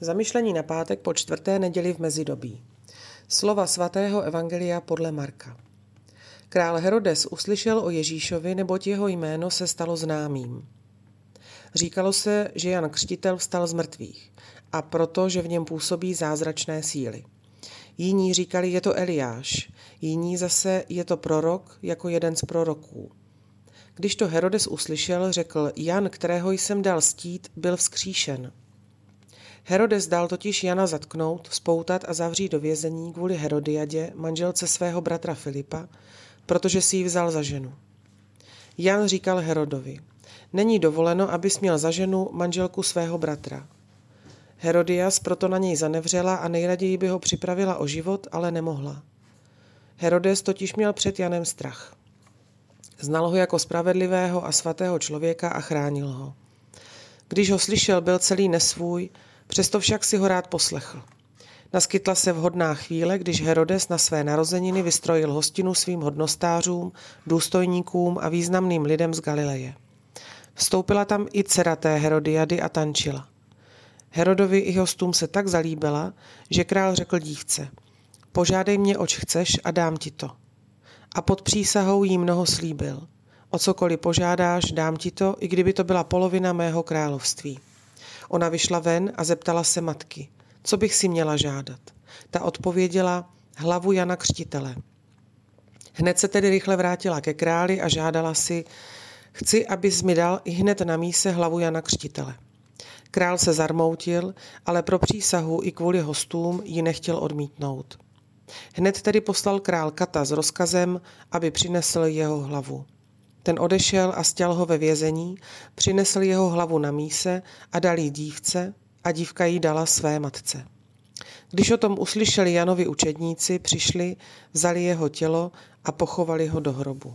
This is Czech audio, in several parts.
Zamyšlení na pátek po čtvrté neděli v mezidobí. Slova svatého Evangelia podle Marka. Král Herodes uslyšel o Ježíšovi, neboť jeho jméno se stalo známým. Říkalo se, že Jan Křtitel vstal z mrtvých a proto, že v něm působí zázračné síly. Jiní říkali, je to Eliáš, jiní zase je to prorok jako jeden z proroků. Když to Herodes uslyšel, řekl, Jan, kterého jsem dal stít, byl vzkříšen. Herodes dal totiž Jana zatknout, spoutat a zavřít do vězení kvůli Herodiadě, manželce svého bratra Filipa, protože si ji vzal za ženu. Jan říkal Herodovi, není dovoleno, abys měl za ženu manželku svého bratra. Herodias proto na něj zanevřela a nejraději by ho připravila o život, ale nemohla. Herodes totiž měl před Janem strach. Znal ho jako spravedlivého a svatého člověka a chránil ho. Když ho slyšel, byl celý nesvůj, přesto však si ho rád poslechl. Naskytla se vhodná chvíle, když Herodes na své narozeniny vystrojil hostinu svým hodnostářům, důstojníkům a významným lidem z Galileje. Vstoupila tam i dcera té Herodiady a tančila. Herodovi i hostům se tak zalíbila, že král řekl dívce, požádej mě, oč chceš a dám ti to. A pod přísahou jí mnoho slíbil. O cokoliv požádáš, dám ti to, i kdyby to byla polovina mého království. Ona vyšla ven a zeptala se matky, co bych si měla žádat. Ta odpověděla hlavu Jana Křtitele. Hned se tedy rychle vrátila ke králi a žádala si, chci, abys mi dal i hned na míse hlavu Jana Křtitele. Král se zarmoutil, ale pro přísahu i kvůli hostům ji nechtěl odmítnout. Hned tedy poslal král Kata s rozkazem, aby přinesl jeho hlavu. Ten odešel a stěl ho ve vězení, přinesl jeho hlavu na míse a dal jí dívce a dívka jí dala své matce. Když o tom uslyšeli Janovi učedníci, přišli, vzali jeho tělo a pochovali ho do hrobu.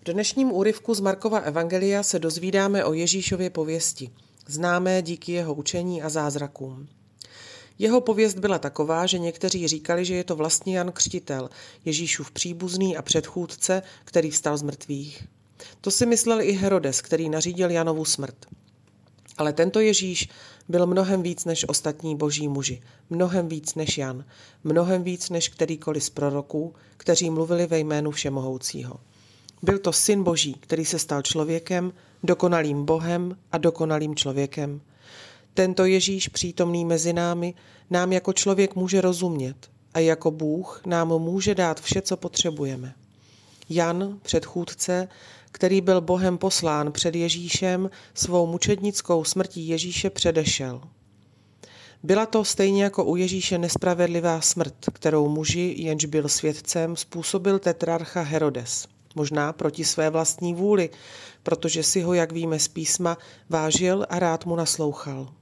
V dnešním úryvku z Markova Evangelia se dozvídáme o Ježíšově pověsti, známé díky jeho učení a zázrakům. Jeho pověst byla taková, že někteří říkali, že je to vlastně Jan Křtitel, Ježíšův příbuzný a předchůdce, který vstal z mrtvých. To si myslel i Herodes, který nařídil Janovu smrt. Ale tento Ježíš byl mnohem víc než ostatní boží muži, mnohem víc než Jan, mnohem víc než kterýkoliv z proroků, kteří mluvili ve jménu Všemohoucího. Byl to syn boží, který se stal člověkem, dokonalým bohem a dokonalým člověkem. Tento Ježíš přítomný mezi námi nám jako člověk může rozumět a jako Bůh nám může dát vše, co potřebujeme. Jan, předchůdce, který byl Bohem poslán před Ježíšem, svou mučednickou smrtí Ježíše předešel. Byla to stejně jako u Ježíše nespravedlivá smrt, kterou muži, jenž byl svědcem, způsobil tetrarcha Herodes. Možná proti své vlastní vůli, protože si ho, jak víme z písma, vážil a rád mu naslouchal.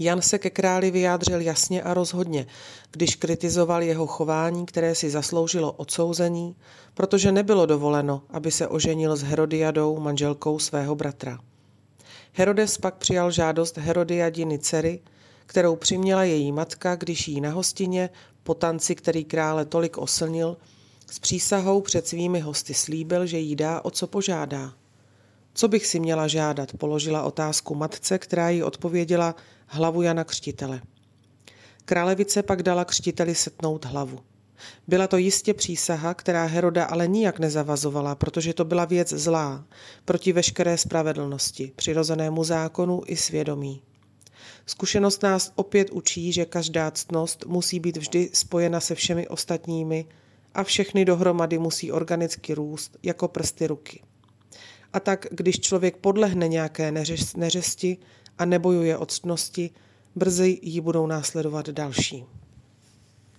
Jan se ke králi vyjádřil jasně a rozhodně, když kritizoval jeho chování, které si zasloužilo odsouzení, protože nebylo dovoleno, aby se oženil s Herodiadou, manželkou svého bratra. Herodes pak přijal žádost Herodiadiny dcery, kterou přiměla její matka, když jí na hostině, po tanci, který krále tolik oslnil, s přísahou před svými hosty slíbil, že jí dá, o co požádá. Co bych si měla žádat, položila otázku matce, která jí odpověděla hlavu Jana Křtitele. Králevice pak dala křtiteli setnout hlavu. Byla to jistě přísaha, která Heroda ale nijak nezavazovala, protože to byla věc zlá, proti veškeré spravedlnosti, přirozenému zákonu i svědomí. Zkušenost nás opět učí, že každá ctnost musí být vždy spojena se všemi ostatními a všechny dohromady musí organicky růst jako prsty ruky. A tak, když člověk podlehne nějaké neřesti a nebojuje o ctnosti, brzy ji budou následovat další.